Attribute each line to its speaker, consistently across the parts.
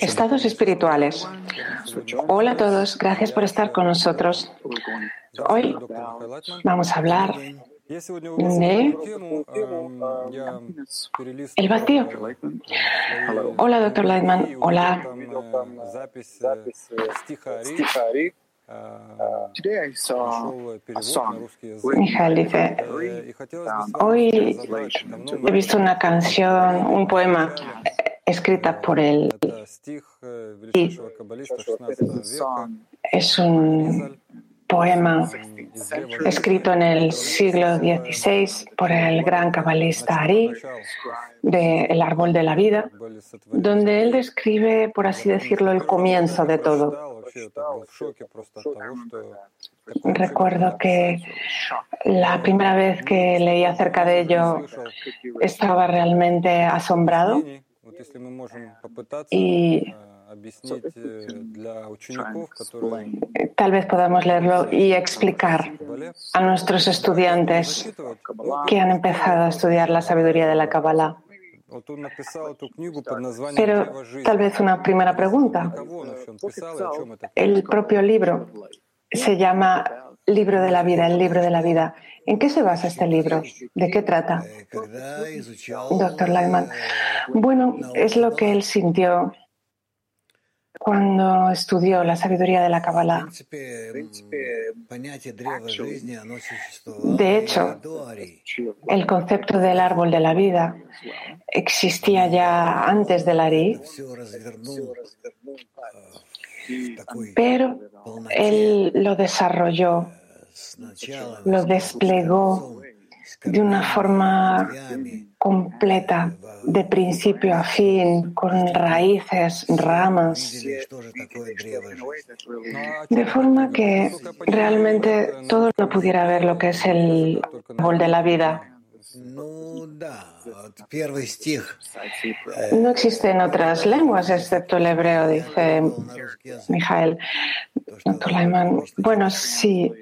Speaker 1: Estados espirituales. Hola a todos, gracias por estar con nosotros. Hoy vamos a hablar de el vacío. Hola, doctor Lightman. Hola. Hoy he visto una canción, un poema escrita por él. Es un poema escrito en el siglo XVI por el gran cabalista Ari, de El árbol de la vida, donde él describe, por así decirlo, el comienzo de todo. Recuerdo que la primera vez que leí acerca de ello estaba realmente asombrado. Y tal vez podamos leerlo y explicar a nuestros estudiantes que han empezado a estudiar la sabiduría de la Kabbalah. Pero tal vez una primera pregunta. El propio libro se llama Libro de la Vida, el libro de la vida. ¿En qué se basa este libro? ¿De qué trata? Doctor Lightman. Bueno, es lo que él sintió cuando estudió la sabiduría de la Kabbalah.
Speaker 2: De hecho,
Speaker 1: El concepto del árbol de la vida existía ya antes del Ari, pero él lo desarrolló, lo desplegó de una forma completa, de principio a fin, con raíces, ramas, de forma que realmente todo no pudiera ver lo que es el árbol de la vida. No existe en otras lenguas excepto el hebreo, dice Mijael. Bueno, sí,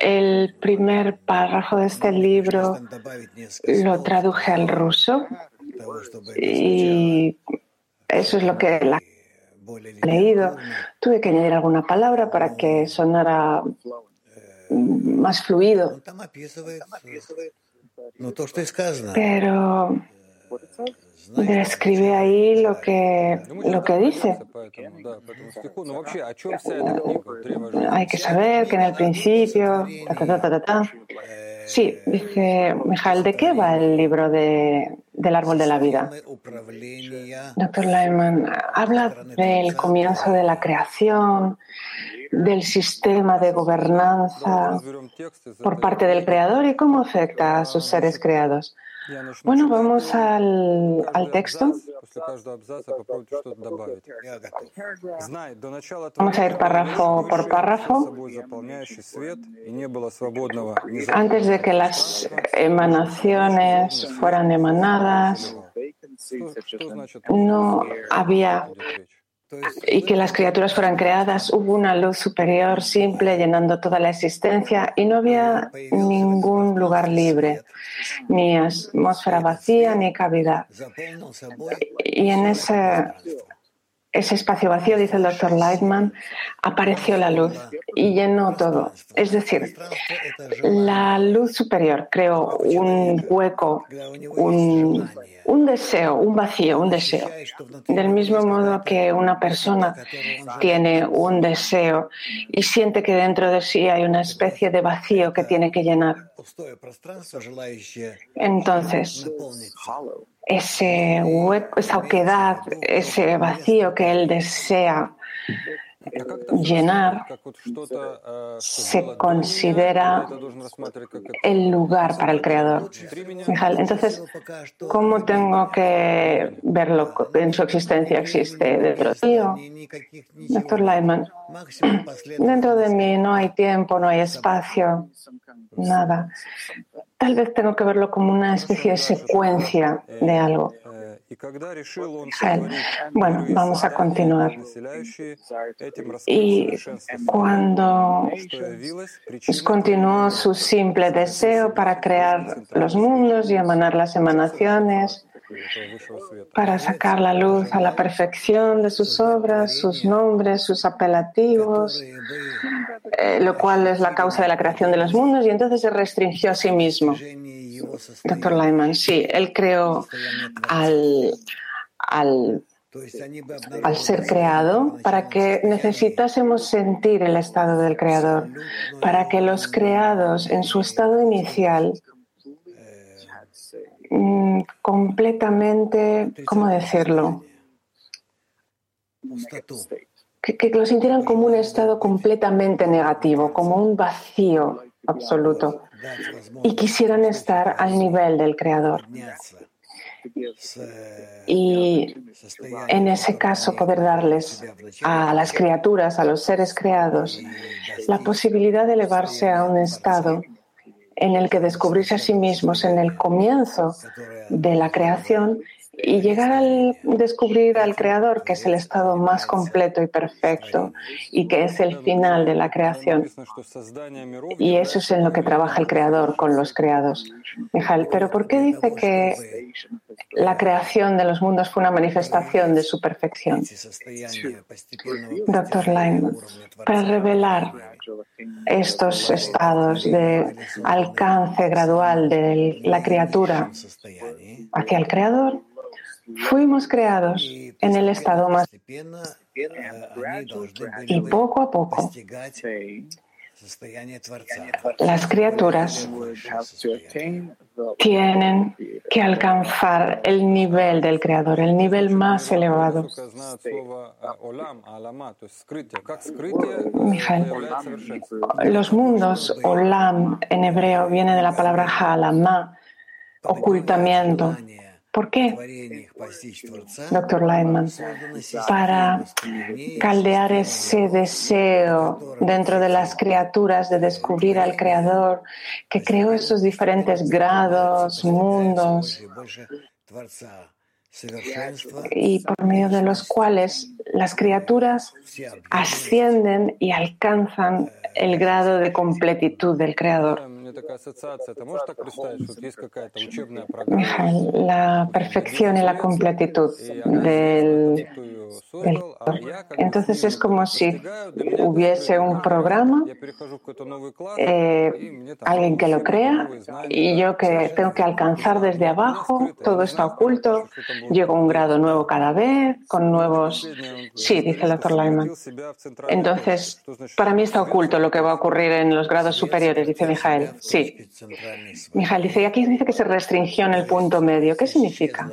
Speaker 1: el primer párrafo de este libro lo traduje al ruso y eso es lo que la he leído. Tuve que añadir alguna palabra para que sonara más fluido, pero describe ahí lo que, lo que dice.
Speaker 3: По этому, да, по этому стиху. Но вообще, о чем вся эта книга «Древо жизни»?
Speaker 1: Hay que saber que en el principio, ta, ta, ta, ta, ta, ta. Sí, dice Mijael, ¿de qué va el libro de, del árbol de la vida? Doctor Lyman, habla del comienzo de la creación, del sistema de gobernanza
Speaker 3: Разберем текст из
Speaker 1: por
Speaker 3: этой-
Speaker 1: parte del creador y cómo afecta a sus seres creados. Bueno, vamos al, al texto. Vamos a ir párrafo por párrafo. Antes de que las emanaciones fueran emanadas, no había y que las criaturas fueran creadas, hubo una luz superior simple llenando toda la existencia y no había ningún lugar libre, ni atmósfera vacía ni cavidad. Y en ese, ese espacio vacío, dice el doctor Lightman, apareció la luz y llenó todo. Es decir, la luz superior creó un hueco, un, un deseo, un vacío, un deseo. Del mismo modo que una persona tiene un deseo y siente que dentro de sí hay una especie de vacío que tiene que llenar. Entonces, ese hueco, esa oquedad, ese vacío que él desea llenar se considera el lugar para el creador. Mijal, entonces, ¿cómo tengo que verlo en su existencia? ¿Existe dentro mío? Doctor Lyman, dentro de mí no hay tiempo, no hay espacio, nada. Tal vez tengo que verlo como una especie de secuencia de algo. Bueno, vamos a continuar. Y cuando continuó su simple deseo para crear los mundos y emanar las emanaciones, para sacar la luz a la perfección de sus obras, sus nombres, sus apelativos, eh, lo cual es la causa de la creación de los mundos, y entonces se restringió a sí mismo. Doctor Lyman, sí, él creó al, al al ser creado, para que necesitásemos sentir el estado del creador, para que los creados en su estado inicial mm, completamente, ¿cómo decirlo? Que, que, lo sintieran como un estado completamente negativo, como un vacío absoluto, y quisieran estar al nivel del creador. Y en ese caso poder darles a las criaturas, a los seres creados, la posibilidad de elevarse a un estado en el que descubrirse a sí mismos en el comienzo de la creación y llegar al descubrir al Creador, que es el estado más completo y perfecto y que es el final de la creación. Y eso es en lo que trabaja el Creador con los creados. Mijael, pero ¿por qué dice que la creación de los mundos fue una manifestación de su perfección? Doctor Lyman, para revelar estos estados de alcance gradual de la criatura hacia el Creador, Fuimos creados en el estado más y poco a poco las criaturas tienen que alcanzar el nivel del creador, el nivel más elevado. Mijael, los mundos, olam en hebreo viene de la palabra halama, ocultamiento. ¿Por qué, doctor Lyman? Para caldear ese deseo dentro de las criaturas de descubrir al Creador que creó esos diferentes grados, mundos, y por medio de los cuales las criaturas ascienden y alcanzan el grado de completitud del Creador la perfección y la completitud del, Entonces es como si hubiese un programa, eh, alguien que lo crea y yo que tengo que alcanzar desde abajo, todo está oculto, llego a un grado nuevo cada vez, con nuevos... Sí, dice el doctor Lyman. Entonces, para mí está oculto lo que va a ocurrir en los grados superiores, dice Mijael. Sí. Mijael dice, y aquí dice que se restringió en el punto medio. ¿Qué significa?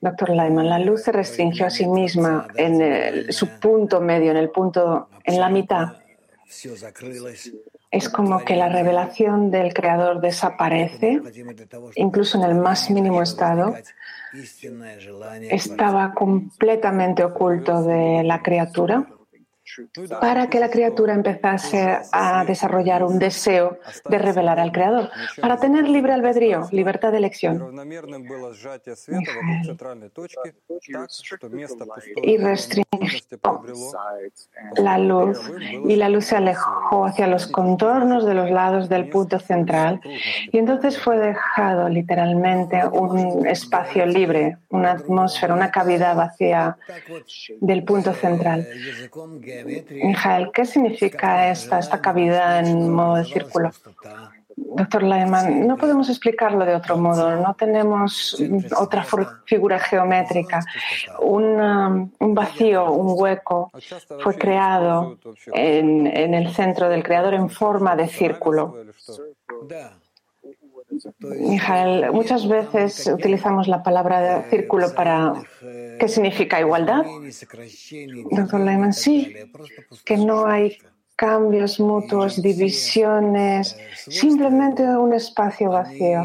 Speaker 1: Doctor Lyman, la luz se restringió a sí misma en su punto medio, en el punto, en la mitad. Es como que la revelación del Creador desaparece, incluso en el más mínimo estado. Estaba completamente oculto de la criatura para que la criatura empezase a desarrollar un deseo de revelar al Creador, para tener libre albedrío, libertad de elección. Y restringió la luz, y la luz se alejó hacia los contornos de los lados del punto central, y entonces fue dejado literalmente un espacio libre, una atmósfera, una cavidad vacía del punto central. Mijael, ¿qué significa esta, esta cavidad en modo de círculo? Doctor Lyman, no podemos explicarlo de otro modo, no tenemos otra figura geométrica. un vacío, un hueco fue creado en, en el centro del creador en forma de círculo. Mijael, muchas veces utilizamos la palabra círculo para ¿qué significa igualdad? Doctor Lehman, sí, que no hay cambios mutuos, divisiones, simplemente un espacio vacío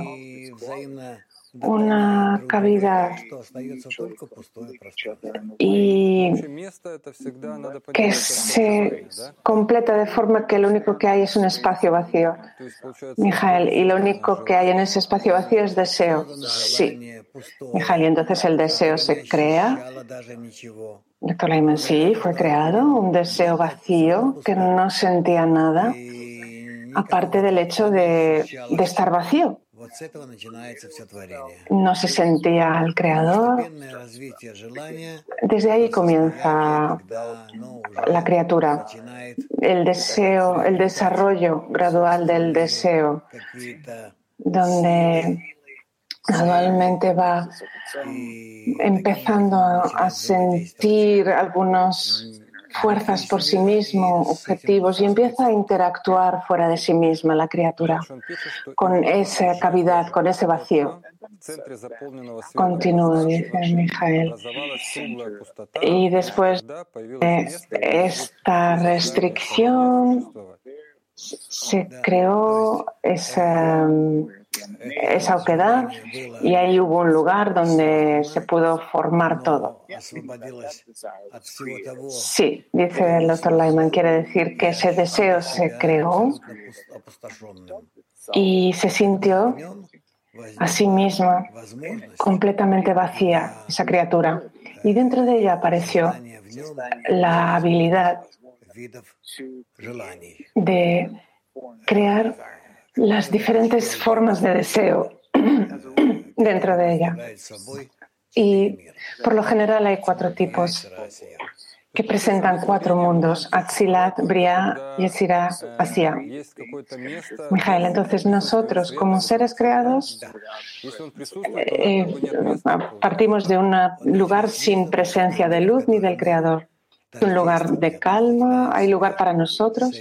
Speaker 1: una cavidad y que se completa de forma que lo único que hay es un espacio vacío. Mijael, y lo único que hay en ese espacio vacío es deseo. Sí. Mijael, y entonces el deseo se crea. Doctor Leiman, sí, fue creado un deseo vacío que no sentía nada, aparte del hecho de estar vacío no se sentía al creador. Desde ahí comienza la criatura, el deseo, el desarrollo gradual del deseo, donde gradualmente va empezando a sentir algunos fuerzas por sí mismo, objetivos, y empieza a interactuar fuera de sí misma la criatura con esa cavidad, con ese vacío. Continúa, dice Mijael. Y después de esta restricción se creó esa esa oquedad y ahí hubo un lugar donde se pudo formar todo. Sí, dice el doctor Lyman, quiere decir que ese deseo se creó y se sintió a sí misma completamente vacía, esa criatura. Y dentro de ella apareció la habilidad de crear las diferentes formas de deseo dentro de ella. Y por lo general hay cuatro tipos que presentan cuatro mundos, Atzilat, Bria, Yetzirah, Asia. Mijael, entonces nosotros como seres creados eh, partimos de un lugar sin presencia de luz ni del creador. Un lugar de calma, hay lugar para nosotros.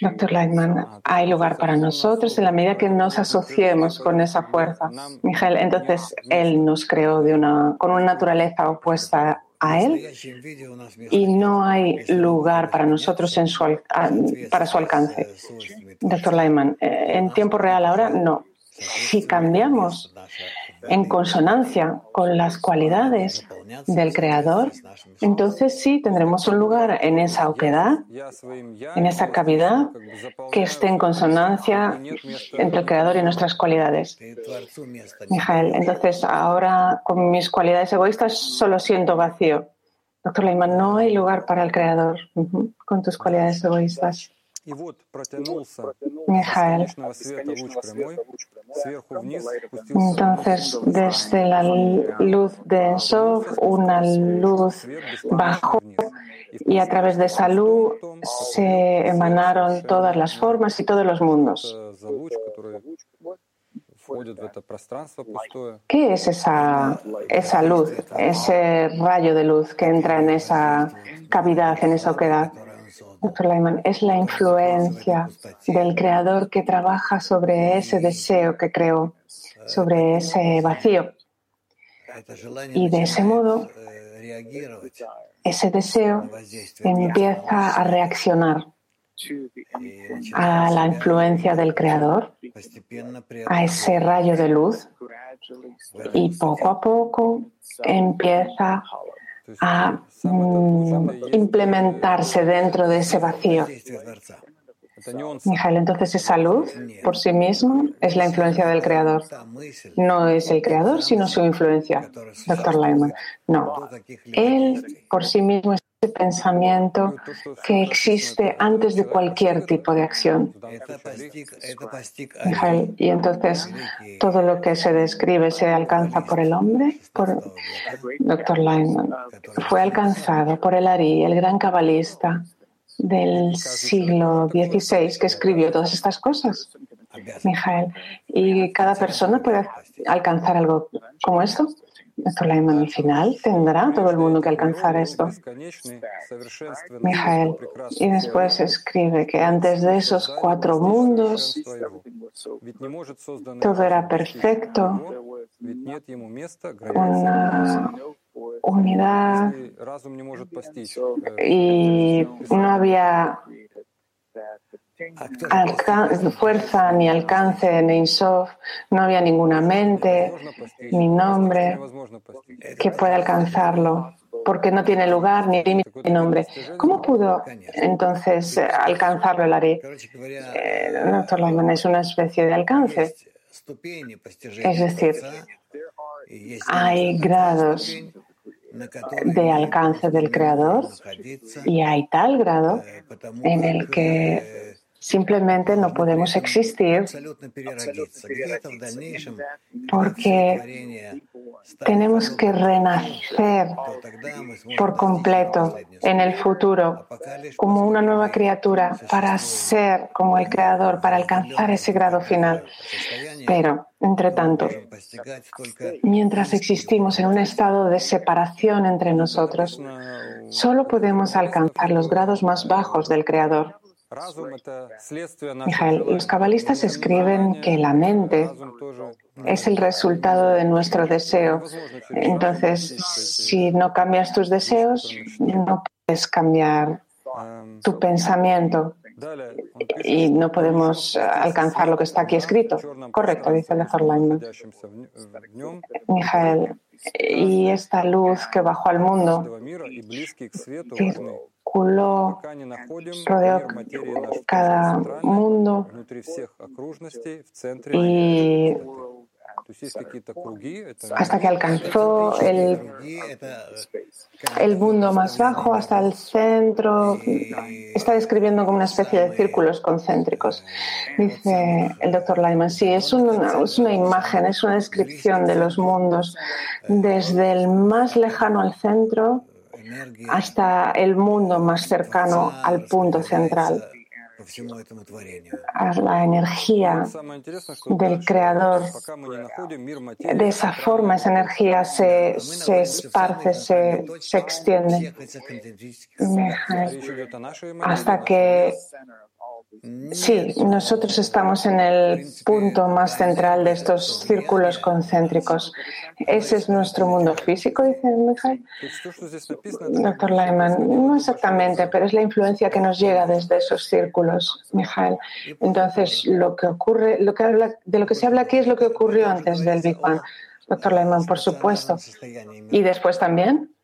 Speaker 1: Doctor Lightman, hay lugar para nosotros en la medida que nos asociemos con esa fuerza. Miguel, entonces Él nos creó de una, con una naturaleza opuesta a Él y no hay lugar para nosotros en su, para su alcance. Doctor Lyman, eh, en tiempo real ahora no. Si cambiamos en consonancia con las cualidades del Creador, entonces sí tendremos un lugar en esa oquedad, en esa cavidad que esté en consonancia entre el Creador y nuestras cualidades. Mijael, entonces ahora con mis cualidades egoístas solo siento vacío. Doctor Leiman, no hay lugar para el Creador con tus cualidades egoístas. Mijael. Entonces, desde la luz de Sof, una luz bajó y a través de esa luz se emanaron todas las formas y todos los mundos. ¿Qué es esa, esa luz, ese rayo de luz que entra en esa cavidad, en esa oquedad? Es la influencia del creador que trabaja sobre ese deseo que creó, sobre ese vacío. Y de ese modo, ese deseo empieza a reaccionar a la influencia del creador, a ese rayo de luz, y poco a poco empieza a mm, implementarse dentro de ese vacío. Mijael, entonces esa luz por sí mismo es la influencia del creador. No es el creador, sino su influencia, doctor Lyman. No. Él por sí mismo es el pensamiento que existe antes de cualquier tipo de acción. Mijael, y entonces todo lo que se describe se alcanza por el hombre, por doctor Lyman. Fue alcanzado por el Ari, el gran cabalista del siglo XVI que escribió todas estas cosas, Mijael. ¿Y cada persona puede alcanzar algo como esto? Nuestro lema al final tendrá todo el mundo que alcanzar esto. Mijael. Y después escribe que antes de esos cuatro mundos todo era perfecto, una unidad y no había fuerza ni alcance en Insof, no había ninguna mente ni nombre que pueda alcanzarlo, porque no tiene lugar ni límite ni nombre. ¿Cómo pudo entonces alcanzarlo el Ari? Eh, doctor es una especie de alcance. Es decir, hay grados de alcance del creador y hay tal grado en el que Simplemente no podemos existir porque tenemos que renacer por completo en el futuro como una nueva criatura para ser como el Creador, para alcanzar ese grado final. Pero, entre tanto, mientras existimos en un estado de separación entre nosotros, solo podemos alcanzar los grados más bajos del Creador. Mijael, los cabalistas escriben que la mente es el resultado de nuestro deseo. Entonces, si no cambias tus deseos, no puedes cambiar tu pensamiento y no podemos alcanzar lo que está aquí escrito. Correcto, dice el doctor Lyman. Mijael, y esta luz que bajó al mundo circuló, rodeó cada mundo. y hasta que alcanzó el, el mundo más bajo, hasta el centro. Está describiendo como una especie de círculos concéntricos. Dice el doctor Lyman, sí, es una, es una imagen, es una descripción de los mundos, desde el más lejano al centro hasta el mundo más cercano al punto central. a la energía del creador. De esa forma, esa energía. se, se esparce, se, se extiende. hasta que Sí, nosotros estamos en el punto más central de estos círculos concéntricos. Ese es nuestro mundo físico, dice Michael. Doctor Lyman, no exactamente, pero es la influencia que nos llega desde esos círculos, Michael. Entonces, lo que ocurre, lo que habla, de lo que se habla aquí es lo que ocurrió antes del Big Bang. Doctor Lyman, por supuesto. ¿Y después también?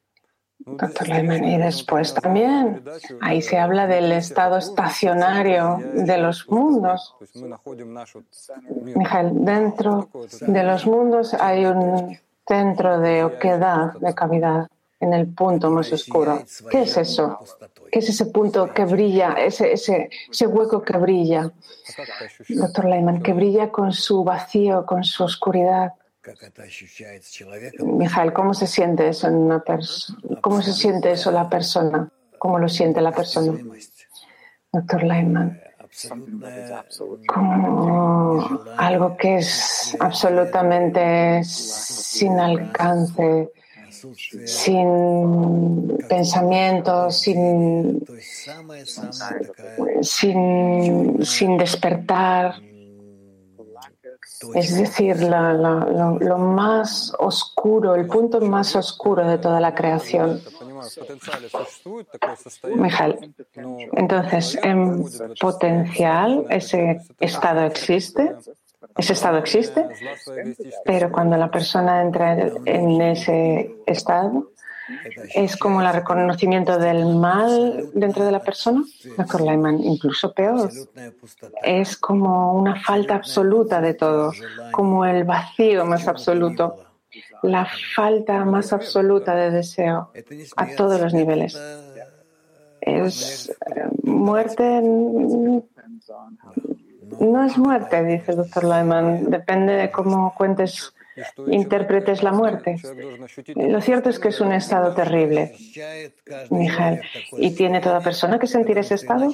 Speaker 1: Doctor Lehmann, y después también ahí se habla del estado estacionario de los mundos. Mijael, dentro de los mundos hay un centro de oquedad, de cavidad, en el punto más oscuro. ¿Qué es eso? ¿Qué es ese punto que brilla, ese, ese, ese hueco que brilla? Doctor Lehmann, que brilla con su vacío, con su oscuridad. Mijael, ¿cómo se siente eso en una persona? ¿Cómo se siente eso la persona? ¿Cómo lo siente la persona? Doctor Leiman, como algo que es absolutamente sin alcance, sin pensamiento, sin, sin, sin despertar es decir, lo, más oscuro, el punto más oscuro de toda la creación. Mijal, entonces, en potencial ese estado existe, ese estado existe, pero cuando la persona entra en ese estado, es como el reconocimiento del mal dentro de la persona, doctor Lyman, incluso peor. Es como una falta absoluta de todo, como el vacío más absoluto, la falta más absoluta de deseo a todos los niveles. Es eh, muerte. No es muerte, dice el doctor Lyman. Depende de cómo cuentes interpretes la muerte. Lo cierto es que es un estado terrible, Mijael. ¿Y tiene toda persona que sentir ese estado?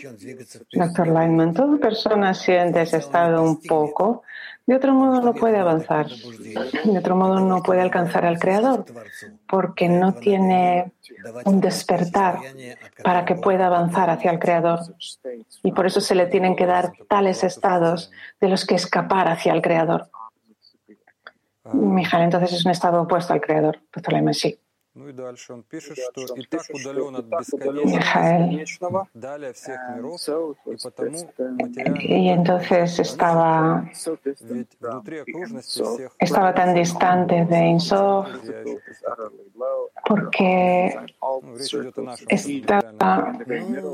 Speaker 1: Doctor Lyman, toda persona siente ese estado un poco. De otro modo no puede avanzar. De otro modo no puede alcanzar al Creador, porque no tiene un despertar para que pueda avanzar hacia el Creador. Y por eso se le tienen que dar tales estados de los que escapar hacia el Creador. Mijael entonces es un estado opuesto al creador, Ptolemy, sí. Y entonces estaba, estaba tan distante de Insof porque estaba,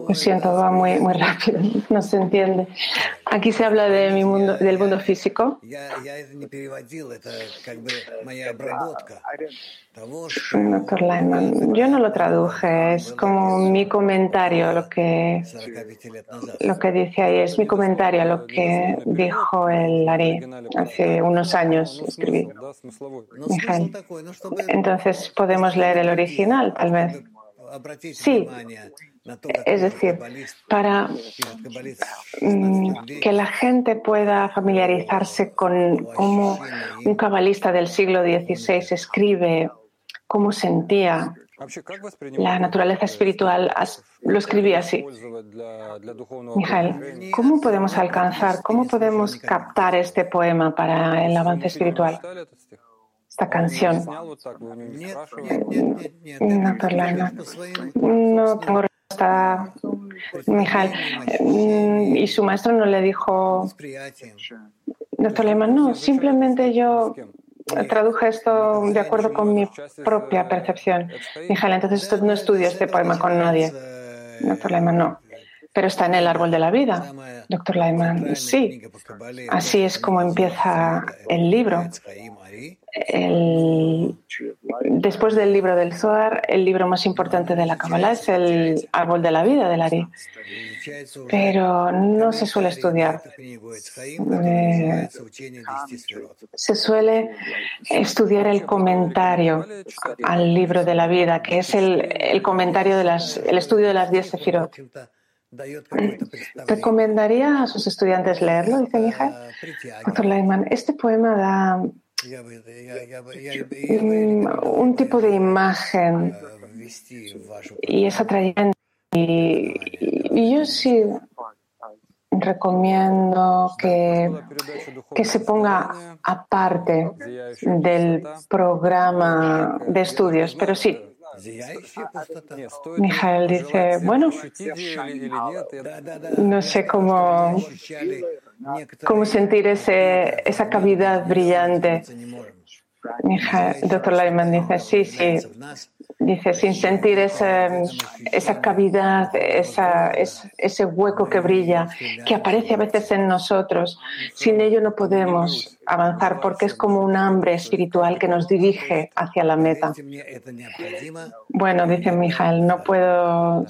Speaker 1: lo siento, va muy, muy rápido, no se entiende. Aquí se habla de mi mundo, del mundo físico. Doctor Lyman, yo no lo traduje, es como mi comentario, lo que, lo que dice ahí, es mi comentario a lo que dijo el Ari hace unos años, escribí. Entonces, ¿podemos leer original, tal vez? Sí, es decir, para mm, que la gente pueda familiarizarse con cómo un cabalista del siglo XVI escribe cómo sentía la naturaleza espiritual, lo escribía así. Mijael, ¿cómo podemos alcanzar, cómo podemos captar este poema para el avance espiritual? Esta canción. No, no tengo respuesta, Mijael. Mm, y su maestro no le dijo, doctor Lehmann, no, simplemente yo traduje esto de acuerdo con mi propia percepción. Mijael, entonces no estudio este poema con nadie. Doctor Lehmann, no. Pero está en el árbol de la vida. Doctor Lehmann, sí. Así es como empieza el libro. Después del libro del Zohar, el libro más importante de la Kabbalah es el árbol de la vida del Ari. Pero no se suele estudiar. Eh, se suele estudiar el comentario al libro de la vida, que es el, el comentario de las, el estudio de las diez sefirot. ¿Recomendaría a sus estudiantes leerlo? Dice Mija. Doctor Leiman, este poema da un tipo de imagen y es atrayente. Y, yo sí recomiendo que, que se ponga aparte del programa de estudios, pero sí, Mijael dice, bueno, no sé cómo, cómo sentir ese, esa cavidad brillante. doctor Lyman dice, sí, sí, Dice, sin sentir esa, esa cavidad, esa, ese hueco que brilla, que aparece a veces en nosotros. Sin ello no podemos avanzar porque es como un hambre espiritual que nos dirige hacia la meta. Bueno, dice Mijael, no puedo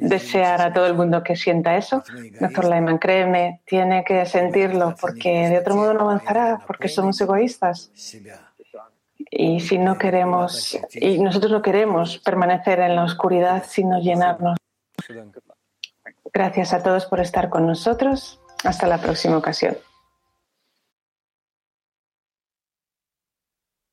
Speaker 1: desear a todo el mundo que sienta eso. Doctor Lyman, créeme, tiene que sentirlo porque de otro modo no avanzará porque somos egoístas. Y si no queremos, y nosotros no queremos permanecer en la oscuridad, sino llenarnos. Gracias a todos por estar con nosotros. Hasta la próxima ocasión.